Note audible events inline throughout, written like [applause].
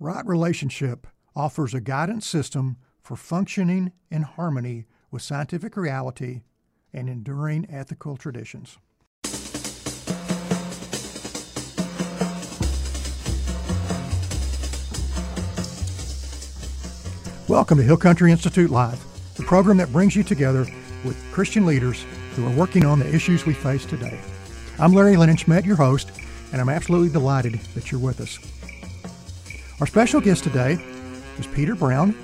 Right Relationship offers a guidance system for functioning in harmony with scientific reality and enduring ethical traditions. Welcome to Hill Country Institute Live, the program that brings you together with Christian leaders who are working on the issues we face today. I'm Larry Linenschmidt, your host, and I'm absolutely delighted that you're with us. Our special guest today is Peter Brown.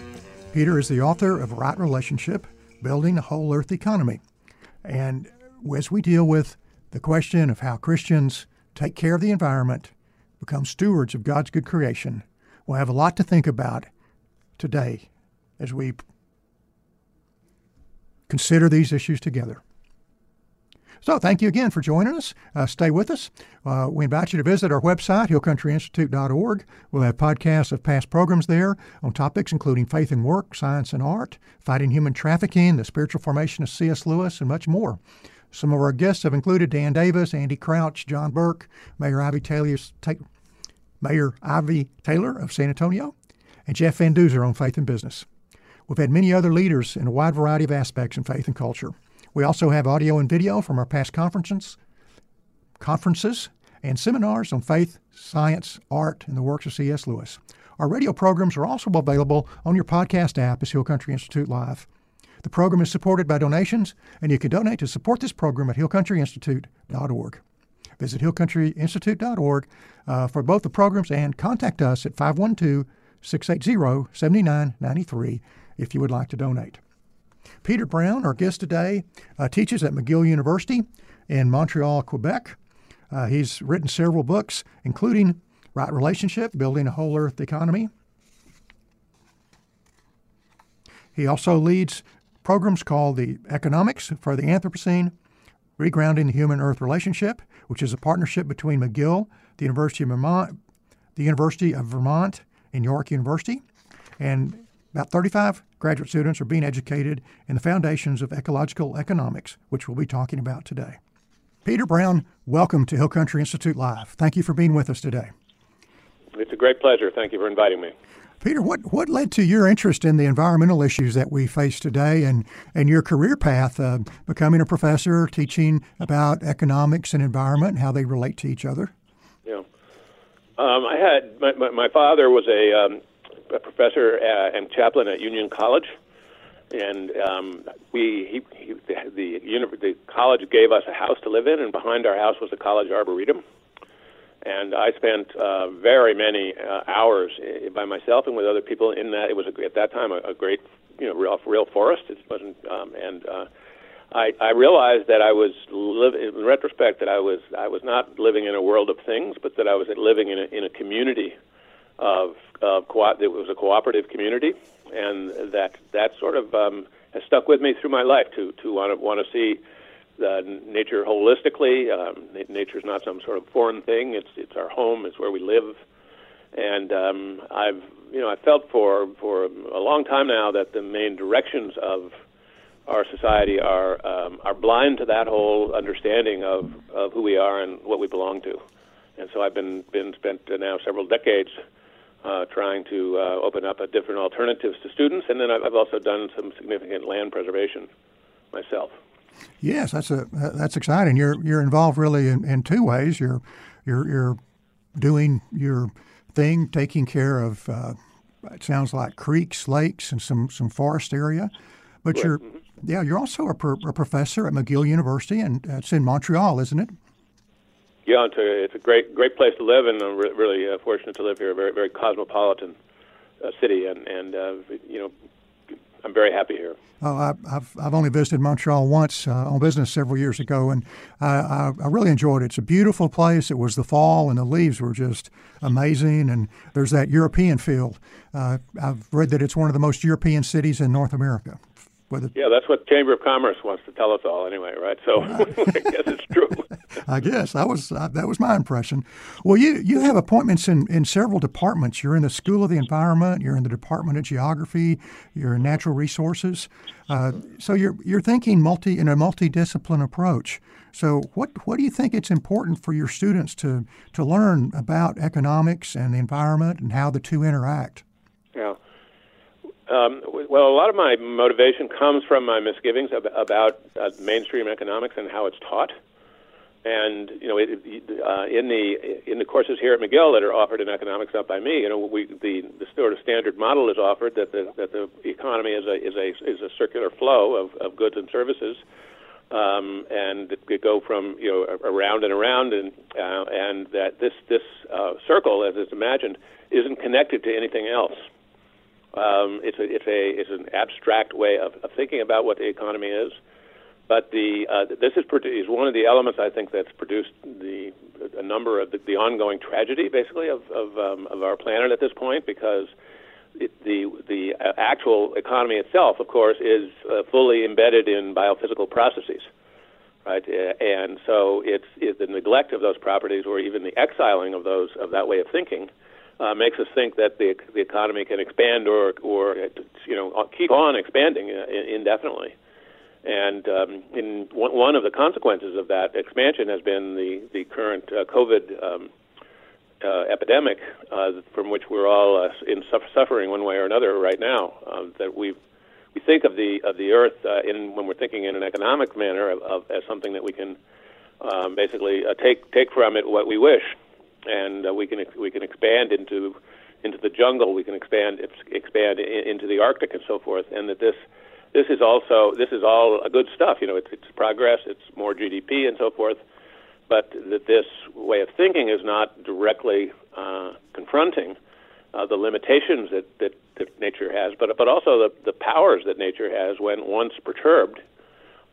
Peter is the author of Right Relationship Building a Whole Earth Economy. And as we deal with the question of how Christians take care of the environment, become stewards of God's good creation, we'll have a lot to think about today as we consider these issues together. So, thank you again for joining us. Uh, stay with us. Uh, we invite you to visit our website, hillcountryinstitute.org. We'll have podcasts of past programs there on topics including faith and work, science and art, fighting human trafficking, the spiritual formation of C.S. Lewis, and much more. Some of our guests have included Dan Davis, Andy Crouch, John Burke, Mayor Ivy Taylor, Mayor Ivy Taylor of San Antonio, and Jeff Van Duzer on faith and business. We've had many other leaders in a wide variety of aspects in faith and culture. We also have audio and video from our past conferences, conferences and seminars on faith, science, art, and the works of C.S. Lewis. Our radio programs are also available on your podcast app as Hill Country Institute Live. The program is supported by donations, and you can donate to support this program at hillcountryinstitute.org. Visit hillcountryinstitute.org uh, for both the programs and contact us at 512 680 7993 if you would like to donate. Peter Brown, our guest today, uh, teaches at McGill University in Montreal, Quebec. Uh, he's written several books, including Right Relationship Building a Whole Earth Economy. He also leads programs called the Economics for the Anthropocene, Regrounding the Human Earth Relationship, which is a partnership between McGill, the University of Vermont, the University of Vermont, and York University. And about 35 graduate students are being educated in the foundations of ecological economics, which we'll be talking about today. Peter Brown, welcome to Hill Country Institute Live. Thank you for being with us today. It's a great pleasure. Thank you for inviting me. Peter, what, what led to your interest in the environmental issues that we face today and, and your career path, uh, becoming a professor, teaching about economics and environment and how they relate to each other? Yeah. Um, I had, my, my, my, father was a um, a professor uh, and chaplain at Union College, and um, we he, he, the the, the college gave us a house to live in, and behind our house was a college arboretum. And I spent uh, very many uh, hours uh, by myself and with other people in that. It was a, at that time a, a great, you know, real real forest. It wasn't, um, and uh, I, I realized that I was live in retrospect that I was I was not living in a world of things, but that I was living in a in a community of, of co- it was a cooperative community, and that that sort of um, has stuck with me through my life to to want to want to see nature holistically. Um, nature is not some sort of foreign thing. It's it's our home. It's where we live, and um, I've you know I felt for for a long time now that the main directions of our society are um, are blind to that whole understanding of, of who we are and what we belong to, and so I've been been spent now several decades uh, trying to uh, open up different alternatives to students, and then I've also done some significant land preservation myself. Yes, that's a that's exciting. You're you're involved really in, in two ways. You're you're you're doing your thing, taking care of. Uh, it sounds like creeks, lakes, and some some forest area, but right. you're mm-hmm. yeah you're also a, pro- a, professor at McGill University, and it's in Montreal, isn't it? Yeah, it's a, it's a great great place to live, and I'm re- really uh, fortunate to live here. A very very cosmopolitan uh, city, and and uh, you know, I'm very happy here. Oh, I, have I've only visited Montreal once uh, on business several years ago, and I, I, really enjoyed it. It's a beautiful place. It was the fall, and the leaves were just amazing. And there's that European feel. Uh, I've read that it's one of the most European cities in North America. Whether, yeah, that's what Chamber of Commerce wants to tell us all, anyway, right? So [laughs] I guess it's true. [laughs] I guess that was uh, that was my impression. Well, you you have appointments in, in several departments. You're in the School of the Environment. You're in the Department of Geography. You're in Natural Resources. Uh, so you're you're thinking multi in a multidiscipline approach. So what what do you think it's important for your students to to learn about economics and the environment and how the two interact? Yeah. Um, well, a lot of my motivation comes from my misgivings ab- about uh, mainstream economics and how it's taught. And you know, it, uh, in the in the courses here at McGill that are offered in economics up by me, you know, we the, the sort of standard model is offered that the that the economy is a is a is a circular flow of, of goods and services, um, and it could go from you know around and around, and uh, and that this this uh, circle, as it's imagined, isn't connected to anything else. Um, it's a it's a it's an abstract way of, of thinking about what the economy is, but the uh, this is, is one of the elements I think that's produced the a number of the, the ongoing tragedy, basically, of of, um, of our planet at this point, because it, the the actual economy itself, of course, is uh, fully embedded in biophysical processes, right? And so it's, it's the neglect of those properties, or even the exiling of those of that way of thinking, uh, makes us think that the the economy can expand or or you know keep on expanding uh, indefinitely. And um, in one, of the consequences of that expansion has been the the current uh, COVID um, uh, epidemic uh, from which we're all uh, in suffering one way or another right now. Um, that we we think of the of the earth uh, in when we're thinking in an economic manner of, of as something that we can um, basically uh, take take from it what we wish and uh, we can we can expand into into the jungle. We can expand expand into the Arctic and so forth. And that this this is also this is all good stuff. You know, it's, it's progress. It's more GDP and so forth. But that this way of thinking is not directly uh, confronting uh, the limitations that, that, that nature has, but but also the, the powers that nature has when once perturbed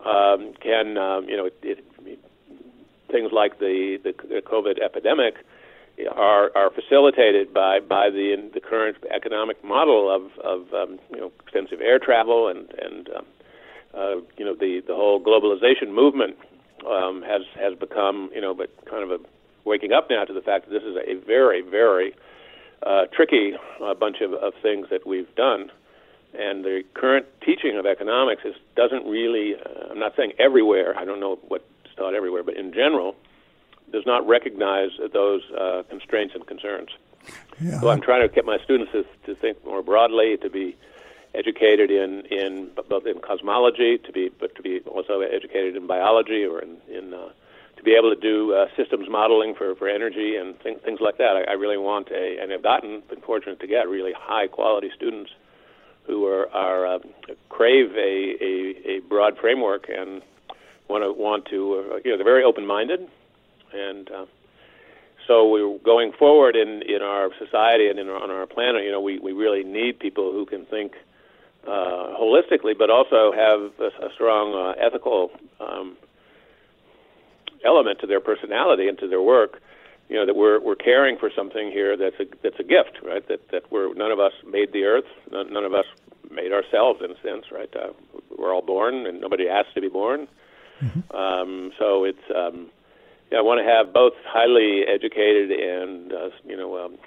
um, can um, you know it, it, things like the, the the COVID epidemic are are facilitated by by the the current economic model of of um, you know extensive air travel and and um, uh, you know the the whole globalization movement um, has has become you know but kind of a waking up now to the fact that this is a very very uh, tricky uh, bunch of, of things that we've done. And the current teaching of economics is doesn't really. Uh, I'm not saying everywhere. I don't know what's taught everywhere, but in general, does not recognize those uh, constraints and concerns. Yeah. So I'm trying to get my students to, to think more broadly, to be educated in in both in cosmology, to be but to be also educated in biology or in, in uh, to be able to do uh, systems modeling for, for energy and th- things like that. I, I really want a, and I've gotten, been fortunate to get really high quality students who are, are uh, crave a, a, a broad framework and want to want to, uh, you know, they're very open minded and uh, so we're going forward in, in our society and in our, on our planet. You know, we, we really need people who can think uh, holistically, but also have a, a strong uh, ethical um, element to their personality and to their work. You know that we're we're caring for something here that's a that's a gift, right? That that we're none of us made the earth, none, none of us made ourselves in a sense, right? Uh, we're all born, and nobody asked to be born. Mm-hmm. Um, so it's um, I want to have both highly educated and uh, you know um,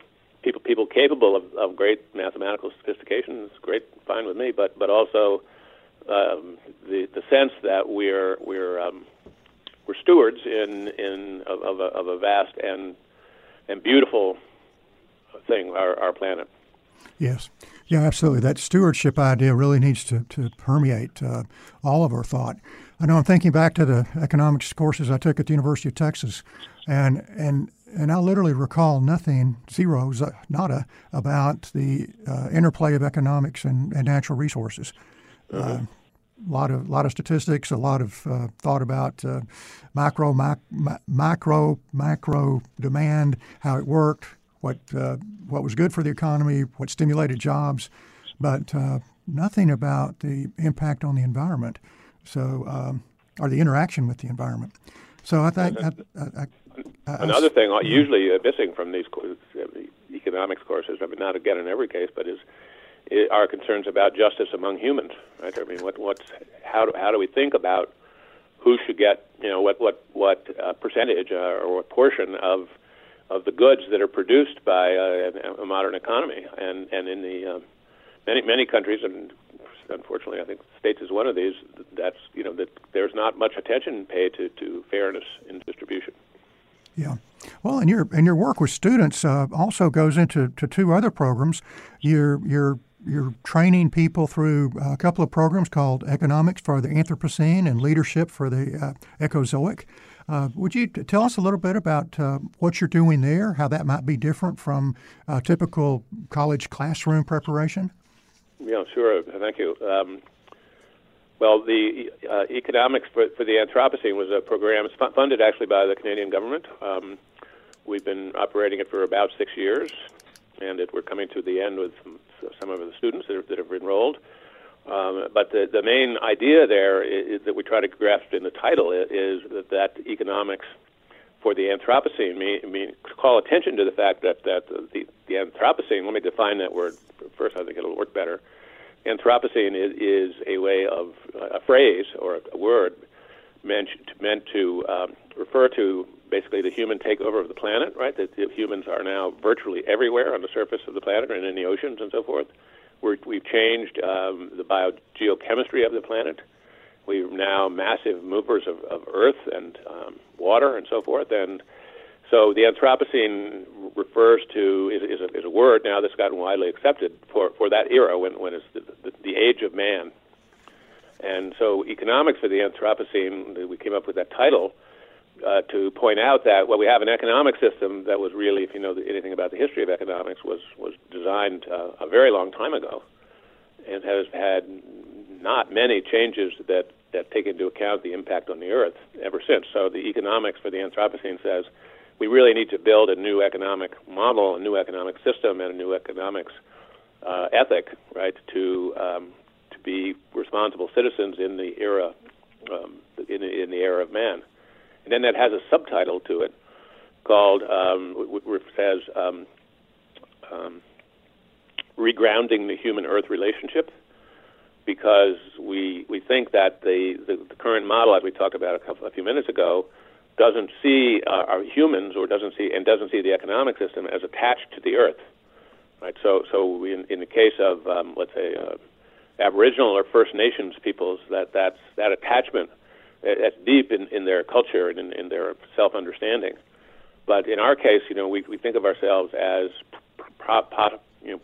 people people capable of, of great mathematical sophistication. It's great, fine with me. But but also um, the the sense that we're we're um, we're stewards in in of, of, a, of a vast and and beautiful thing, our our planet. Yes. Yeah, absolutely. That stewardship idea really needs to, to permeate uh, all of our thought. I know I'm thinking back to the economics courses I took at the University of Texas, and and and I literally recall nothing, zero, nada, about the uh, interplay of economics and, and natural resources. Mm-hmm. Uh, a lot of lot of statistics, a lot of uh, thought about uh, macro, mic, macro, macro demand, how it worked, what uh, what was good for the economy, what stimulated jobs, but uh, nothing about the impact on the environment. So, um, or the interaction with the environment. So I think I, I, I, another thing usually uh, missing from these economics courses. I mean, not again in every case, but is our concerns about justice among humans. Right? I mean, what what's how do, how do we think about who should get you know what what what uh, percentage uh, or what portion of of the goods that are produced by uh, a modern economy and and in the uh, many many countries and unfortunately I think states is one of these that's you know that there's not much attention paid to, to fairness in distribution. Yeah. Well, and your and your work with students uh, also goes into to two other programs. You're you're you're training people through a couple of programs called Economics for the Anthropocene and Leadership for the uh, Ecozoic. Uh, would you t- tell us a little bit about uh, what you're doing there, how that might be different from typical college classroom preparation? Yeah, sure. Thank you. Um, well, the uh, economics for, for the Anthropocene was a program funded actually by the Canadian government. Um, we've been operating it for about six years, and it, we're coming to the end with some, some of the students that, are, that have enrolled. Um, but the, the main idea there is, is that we try to grasp in the title is that, that economics for the Anthropocene mean, mean call attention to the fact that that the, the Anthropocene. Let me define that word first. I think it'll work better. Anthropocene is, is a way of a phrase or a word meant to, meant to um, refer to basically the human takeover of the planet. Right, that humans are now virtually everywhere on the surface of the planet and in the oceans and so forth. We're, we've changed um, the biogeochemistry of the planet. We're now massive movers of, of earth and um, water and so forth. And so the Anthropocene refers to is, is, a, is a word now that's gotten widely accepted for, for that era when, when it's the, the, the age of man. And so economics for the Anthropocene, we came up with that title uh, to point out that well, we have an economic system that was really, if you know anything about the history of economics, was was designed uh, a very long time ago, and has had not many changes that that take into account the impact on the earth ever since. So the economics for the Anthropocene says we really need to build a new economic model, a new economic system, and a new economics uh, ethic, right, to um, to be responsible citizens in the era um, in, in the era of man. And then that has a subtitle to it called, um, says, um, um, Regrounding the Human Earth Relationship, because we, we think that the, the, the current model, as we talked about a, couple, a few minutes ago, doesn't see uh, our humans or doesn't see and doesn't see the economic system as attached to the earth, right? So, so in, in the case of um, let's say uh, Aboriginal or First Nations peoples, that that's that attachment that's deep in, in their culture and in, in their self understanding. But in our case, you know, we, we think of ourselves as pro, you know,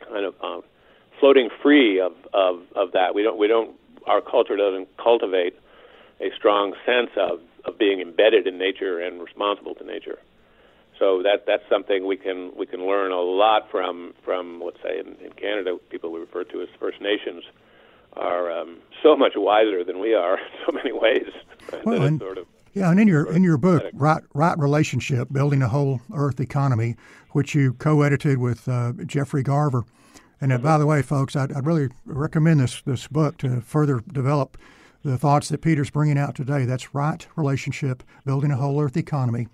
kind of um, floating free of, of, of that. We don't we don't our culture doesn't cultivate a strong sense of, of being embedded in nature and responsible to nature. So that that's something we can we can learn a lot from from let's say in, in Canada people we refer to as First Nations are um, so much wiser than we are [laughs] in so many ways. Well, [laughs] and, sort of, yeah, and in your in your book, right right relationship, building a whole Earth economy, which you co-edited with uh, Geoffrey Garver. And uh, mm-hmm. by the way, folks, I'd, I'd, really recommend this this book to further develop the thoughts that Peter's bringing out today. That's right relationship, building a whole Earth economy.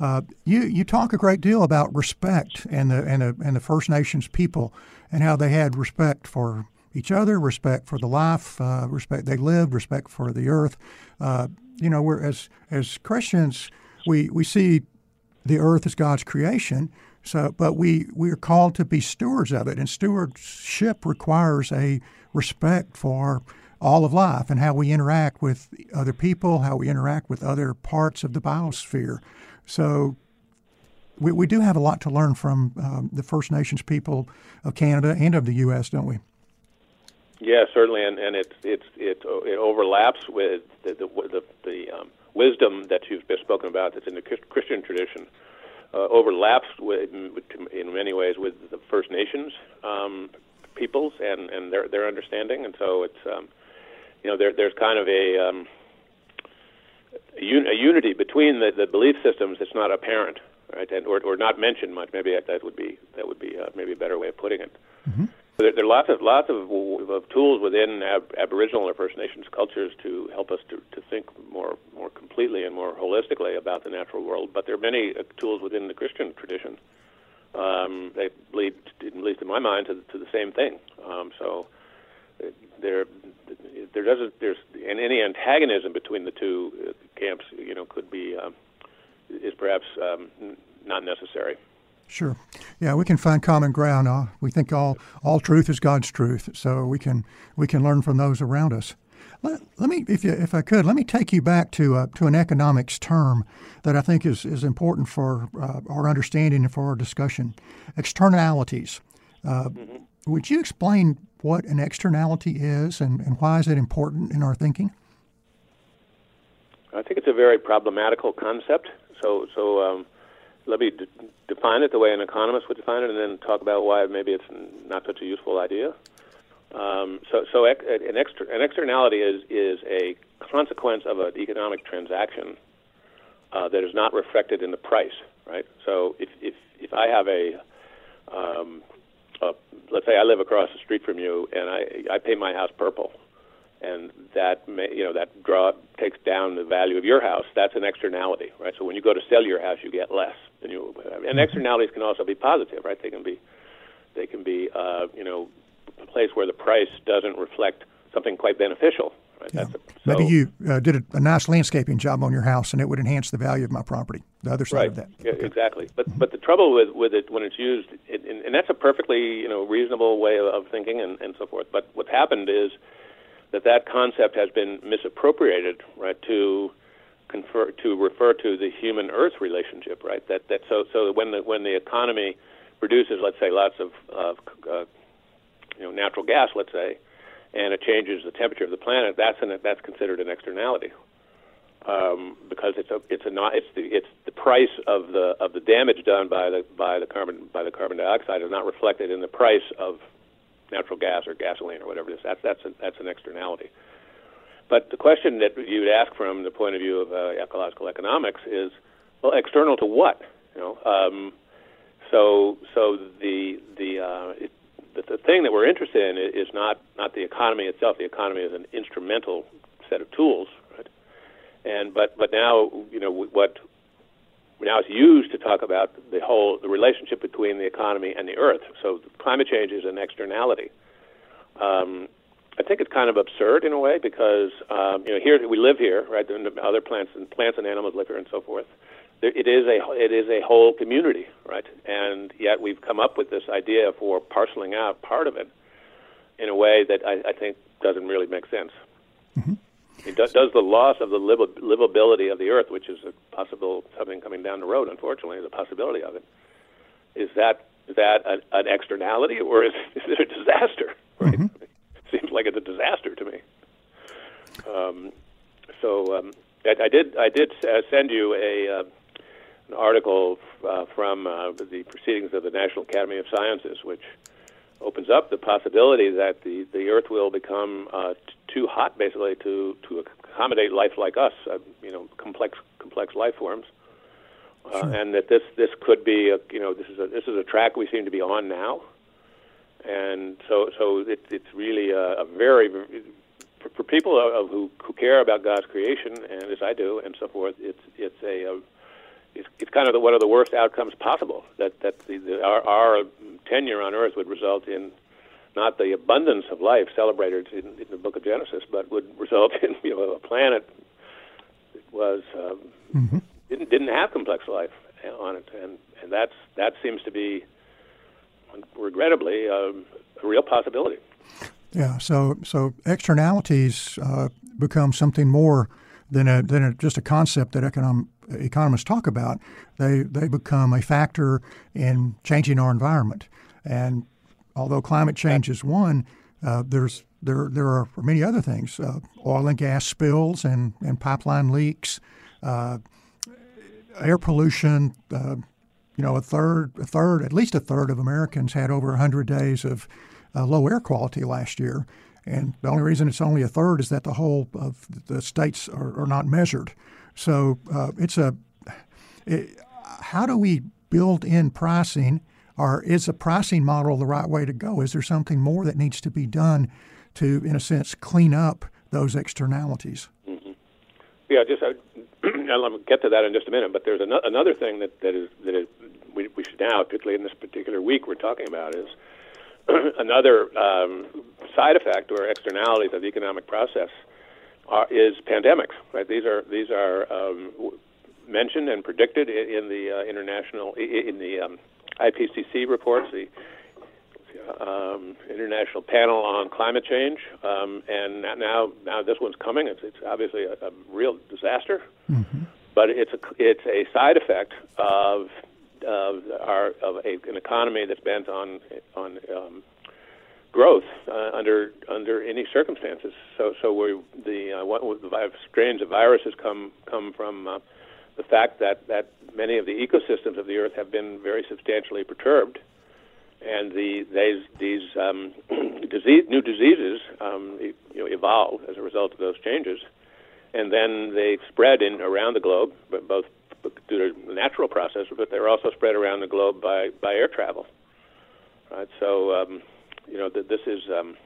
Uh, you you talk a great deal about respect and the and the and the First Nations people and how they had respect for each other, respect for the life, uh, respect they lived, respect for the earth. Uh, you know, we're as as Christians, we we see the earth as God's creation. So, but we we are called to be stewards of it, and stewardship requires a respect for all of life and how we interact with other people, how we interact with other parts of the biosphere. So we, we do have a lot to learn from um, the First Nations people of Canada and of the U.S., don't we? Yeah, certainly, and and it it it it overlaps with the the the, the um, wisdom that you've spoken about that's in the Christian tradition. Uh, overlaps with, in many ways with the First Nations um, peoples and, and their their understanding, and so it's um, you know there there's kind of a um, a, a unity between the, the belief systems that's not apparent, right, and or, or not mentioned much. Maybe that would be that would be uh, maybe a better way of putting it. Mm-hmm. There, there, are lots of lots of, of tools within ab- Aboriginal or First Nations cultures to help us to, to think more more completely and more holistically about the natural world. But there are many uh, tools within the Christian tradition. Um, they believe, at least in my my mind, to, to the same thing. Um, so uh, there, there doesn't there's and any antagonism between the two uh, camps, you know, could be um, is perhaps um, not necessary. Sure. Yeah, we can find common ground. Uh, we think all all truth is God's truth, so we can we can learn from those around us. Let, let me, if you, if I could, let me take you back to uh, to an economics term that I think is is important for uh, our understanding and for our discussion. Externalities. Uh, mm-hmm. Would you explain what an externality is and, and why is it important in our thinking? I think it's a very problematical concept. So, so um, let me d- define it the way an economist would define it, and then talk about why maybe it's not such a useful idea. Um, so, so an, an externality is is a consequence of an economic transaction uh, that is not reflected in the price, right? So, if if if I have a, um, a let's say I live across the street from you, and I I paint my house purple, and that may, you know that draw takes down the value of your house. That's an externality, right? So when you go to sell your house, you get less than you. And externalities can also be positive, right? They can be they can be uh, you know a place where the price doesn't reflect something quite beneficial. Right? Yeah. A, so, Maybe you uh, did a, a, nice landscaping job on your house, and it would enhance the value of my property. The other side right. of that. Yeah, okay. Exactly. But mm-hmm. but the trouble with, with it when it's used, it, and, and that's a perfectly you know reasonable way of, of thinking and, and so forth. But what's happened is that that concept has been misappropriated, right, to confer to refer to the human Earth relationship, right? That that so so when the when the economy produces, let's say, lots of of uh, you know natural gas, let's say, and it changes the temperature of the planet, that's an that's considered an externality. Um, because it's a it's a not it's the it's the price of the of the damage done by the by the carbon by the carbon dioxide is not reflected in the price of natural gas or gasoline or whatever it is. That's that's an, that's an externality. But the question that you would ask from the point of view of uh, ecological economics is, well, external to what? You know, um, so so the the, uh, it, the the thing that we're interested in is not not the economy itself. The economy is an instrumental set of tools, right? And but but now you know what now it's used to talk about the whole the relationship between the economy and the earth. So climate change is an externality. Um, I think it's kind of absurd in a way because um, you know here we live here, right? Other plants and plants and animals live here and so forth. There, it is a it is a whole community, right? And yet we've come up with this idea for parceling out part of it in a way that I, I think doesn't really make sense. Mm-hmm. It does, does the loss of the livability of the earth, which is a possible something coming down the road, unfortunately, the possibility of it, is that is that an, an externality or is, [laughs] is it a disaster? Like it's a disaster to me. Um, so um, I, I, did I did uh, send you a uh, an article uh, from uh, the proceedings of the National Academy of Sciences, which opens up the possibility that the, the Earth will become uh, t- too hot, basically, to, to accommodate life like us, uh, you know, complex complex life forms, uh, sure. and that this this could be, a, you know, this is a this is a track we seem to be on now, and so so it, it's really a, a very for, for people of, who who care about God's creation, and as I do, and so forth, it's it's a, a it's, it's kind of the, one of the worst outcomes possible. That that the, the, our, our tenure on Earth would result in not the abundance of life celebrated in, in the Book of Genesis, but would result [laughs] in you know a planet that was um, mm-hmm. didn't didn't have complex life on it, and and that's that seems to be regrettably a real possibility. Yeah. So so externalities uh, become something more than a, than a, just a concept that economists talk about, they, they become a factor in changing our environment. And although climate change is one, uh, there's there there are many other things: uh, oil and gas spills and, and pipeline leaks, uh, air pollution. You know, a third, a third, at least a third of Americans had over 100 days of uh, low air quality last year. And the only reason it's only a third is that the whole of the states are, are not measured. So uh, it's a it, how do we build in pricing, or is a pricing model the right way to go? Is there something more that needs to be done to, in a sense, clean up those externalities? Mm-hmm. Yeah, just uh, [clears throat] I'll get to that in just a minute. But there's an- another thing that, that is that is we, we should now, particularly in this particular week we're talking about, is [clears throat] another um, side effect or externalities of the economic process are, is pandemics. Right? These are these are um, mentioned and predicted in, in the uh, international in the um, IPCC reports, the um, International Panel on Climate Change, um, and now now this one's coming. It's, it's obviously a, a real disaster, mm-hmm. but it's a it's a side effect of of a, an economy that's bent on on um, growth uh, under under any circumstances. So so we the uh, what the strains of viruses come come from uh, the fact that that many of the ecosystems of the earth have been very substantially perturbed, and the these these um, [clears throat] disease, new diseases um, you know evolve as a result of those changes, and then they spread in around the globe, but both due to natural processes, but they're also spread around the globe by by air travel. Right, so um, you know th- this is um,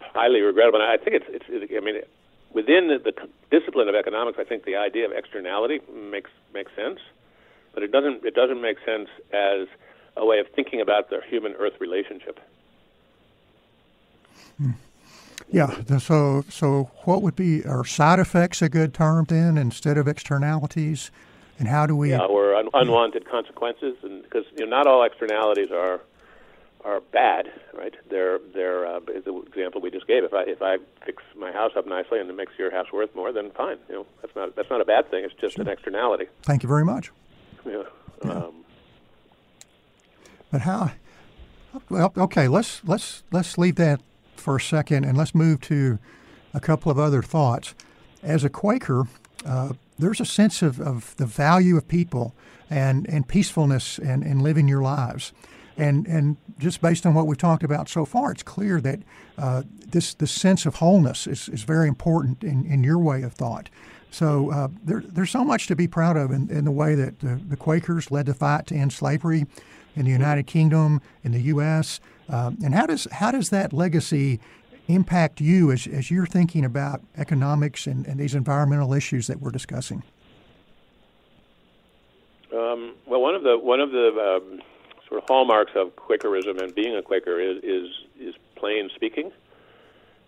highly regrettable. And I think it's, it's it, I mean within the, the discipline of economics, I think the idea of externality makes makes sense, but it doesn't it doesn't make sense as a way of thinking about the human Earth relationship. Hmm. Yeah. So, so what would be are side effects a good term then instead of externalities? And how do we? Yeah, or un- unwanted consequences, and because you know not all externalities are are bad, right? They're they're uh, the example we just gave. If I if I fix my house up nicely and it makes your house worth more, then fine. You know that's not that's not a bad thing. It's just sure. an externality. Thank you very much. Yeah. yeah. Um, but how? Well, okay. Let's let's let's leave that for a second and let's move to a couple of other thoughts. As a Quaker, uh, there's a sense of, of the value of people and, and peacefulness and, and living your lives. And, and just based on what we've talked about so far, it's clear that uh, this, this sense of wholeness is, is very important in, in your way of thought. So uh, there, there's so much to be proud of in, in the way that the, the, Quakers led the fight to end slavery in the United Kingdom, in the U.S. Um, and how does how does that legacy impact you as, as you're thinking about economics and, and these environmental issues that we're discussing? Um, well, one of the one of the um, sort of hallmarks of Quakerism and being a Quaker is is, is plain speaking,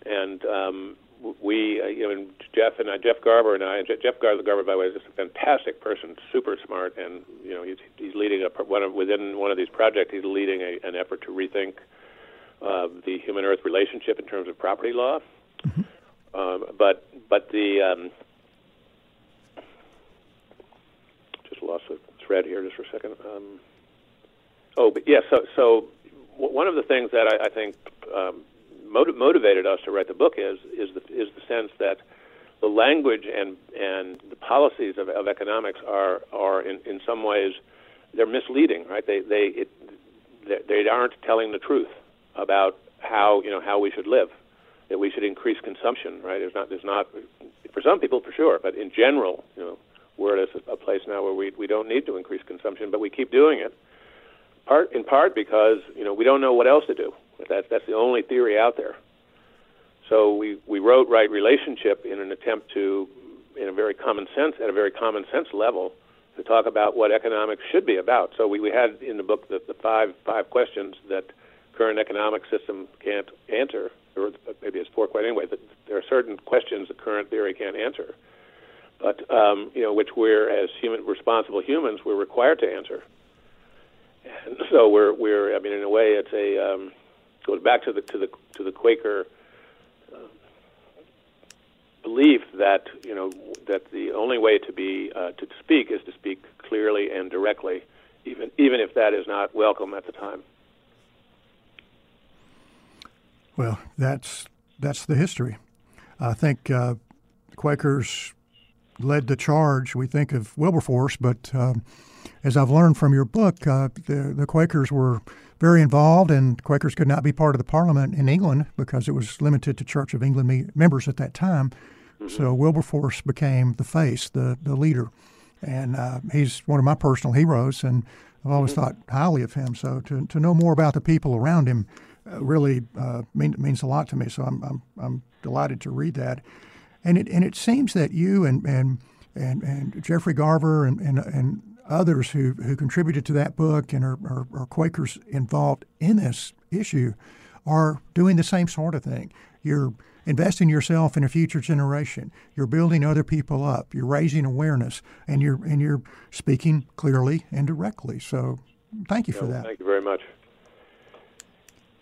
and um, we, uh, you know, Jeff and I, Jeff Garver and I, Jeff Garver, Garver, by the way, is just a fantastic person, super smart, and you know, he's he's leading a one of within one of these projects. He's leading a, an effort to rethink uh, the human Earth relationship in terms of property law. Mm-hmm. Um, but but the um, just lost the thread here just for a second. Um, oh, but yes. Yeah, so so one of the things that I, I think um, motiv- motivated us to write the book is is the is the sense that the language and and the policies of, of economics are are in, in some ways they're misleading, right? They they it, they aren't telling the truth about how you know how we should live. That we should increase consumption, right? There's not there's not for some people for sure, but in general, you know, we're at a, a place now where we we don't need to increase consumption, but we keep doing it. Part in part because you know we don't know what else to do. That's that's the only theory out there. So we we wrote right relationship in an attempt to, in a very common sense, at a very common sense level, to talk about what economics should be about. So we, we had in the book the, the five five questions that current economic system can't answer, or maybe it's four questions anyway. But there are certain questions that current theory can't answer, but um, you know which we're as human responsible humans we're required to answer. And so we're we're I mean in a way it's a um, goes back to the to the to the Quaker uh, belief that you know that the only way to be uh, to speak is to speak clearly and directly, even even if that is not welcome at the time. Well, that's that's the history. I think uh, Quakers led the charge. We think of Wilberforce, but um, as I've learned from your book, uh, the, the Quakers were very involved, and Quakers could not be part of the Parliament in England because it was limited to Church of England me- members at that time. Mm-hmm. So Wilberforce became the face, the the leader, and uh, he's one of my personal heroes, and I've always mm-hmm. thought highly of him. So to to know more about the people around him really uh, mean, means a lot to me. So I'm I'm I'm delighted to read that, and it and it seems that you and and and, and Geoffrey Garver and, and and others who, who contributed to that book and are, are, are, Quakers involved in this issue are doing the same sort of thing. You're investing yourself in a future generation. You're building other people up. You're raising awareness, and you're and you're speaking clearly and directly. So, thank you for that. Thank you very much.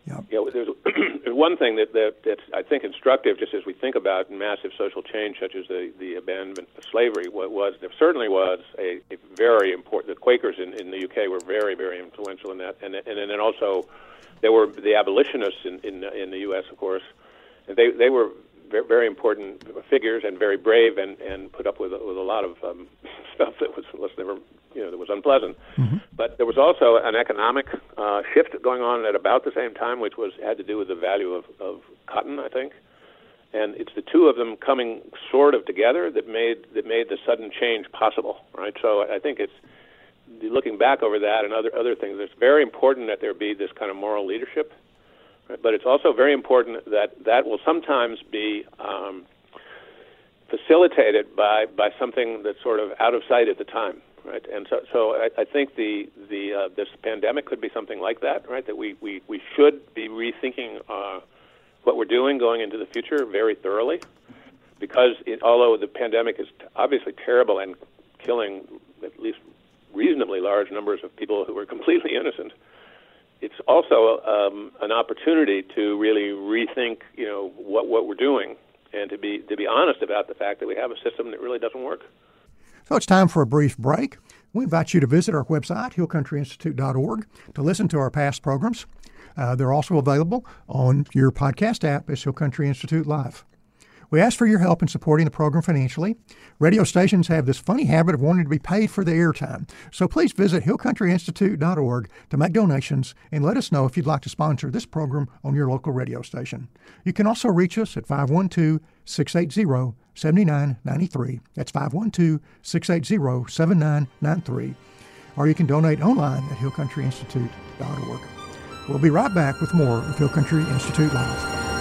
Yeah. Yeah, there's, [clears throat] there's one thing that, that that's I think instructive, just as we think about massive social change, such as the the abandonment of slavery. What was there certainly was a, a very important. The Quakers in, in the UK were very very influential in that, and and then also there were the abolitionists in in, in the U.S. of course. and They they were very important figures and very brave and and put up with with a lot of um, [laughs] stuff that was was never you know that was unpleasant. Mm-hmm. But there was also an economic uh, shift going on at about the same time, which was had to do with the value of, of cotton, I think. And it's the two of them coming sort of together that made that made the sudden change possible, right? So I think it's looking back over that and other other things. It's very important that there be this kind of moral leadership? But it's also very important that that will sometimes be um, facilitated by by something that's sort of out of sight at the time right? And so, so I, I think the the uh, this pandemic could be something like that, right? That we we, we should be rethinking uh, what we're doing going into the future very thoroughly, because it, although the pandemic is obviously terrible and killing at least reasonably large numbers of people who were completely innocent, it's also um, an opportunity to really rethink, you know, what what we're doing, and to be to be honest about the fact that we have a system that really doesn't work. So it's time for a brief break. We invite you to visit our website, hillcountryinstitute.org, to listen to our past programs. Uh, they're also available on your podcast app as Hill Country Institute Live. We ask for your help in supporting the program financially. Radio stations have this funny habit of wanting to be paid for the airtime. So please visit hillcountryinstitute.org to make donations and let us know if you'd like to sponsor this program on your local radio station. You can also reach us at 512 680 7993. That's 512 680 7993. Or you can donate online at hillcountryinstitute.org. We'll be right back with more of Hill Country Institute Live.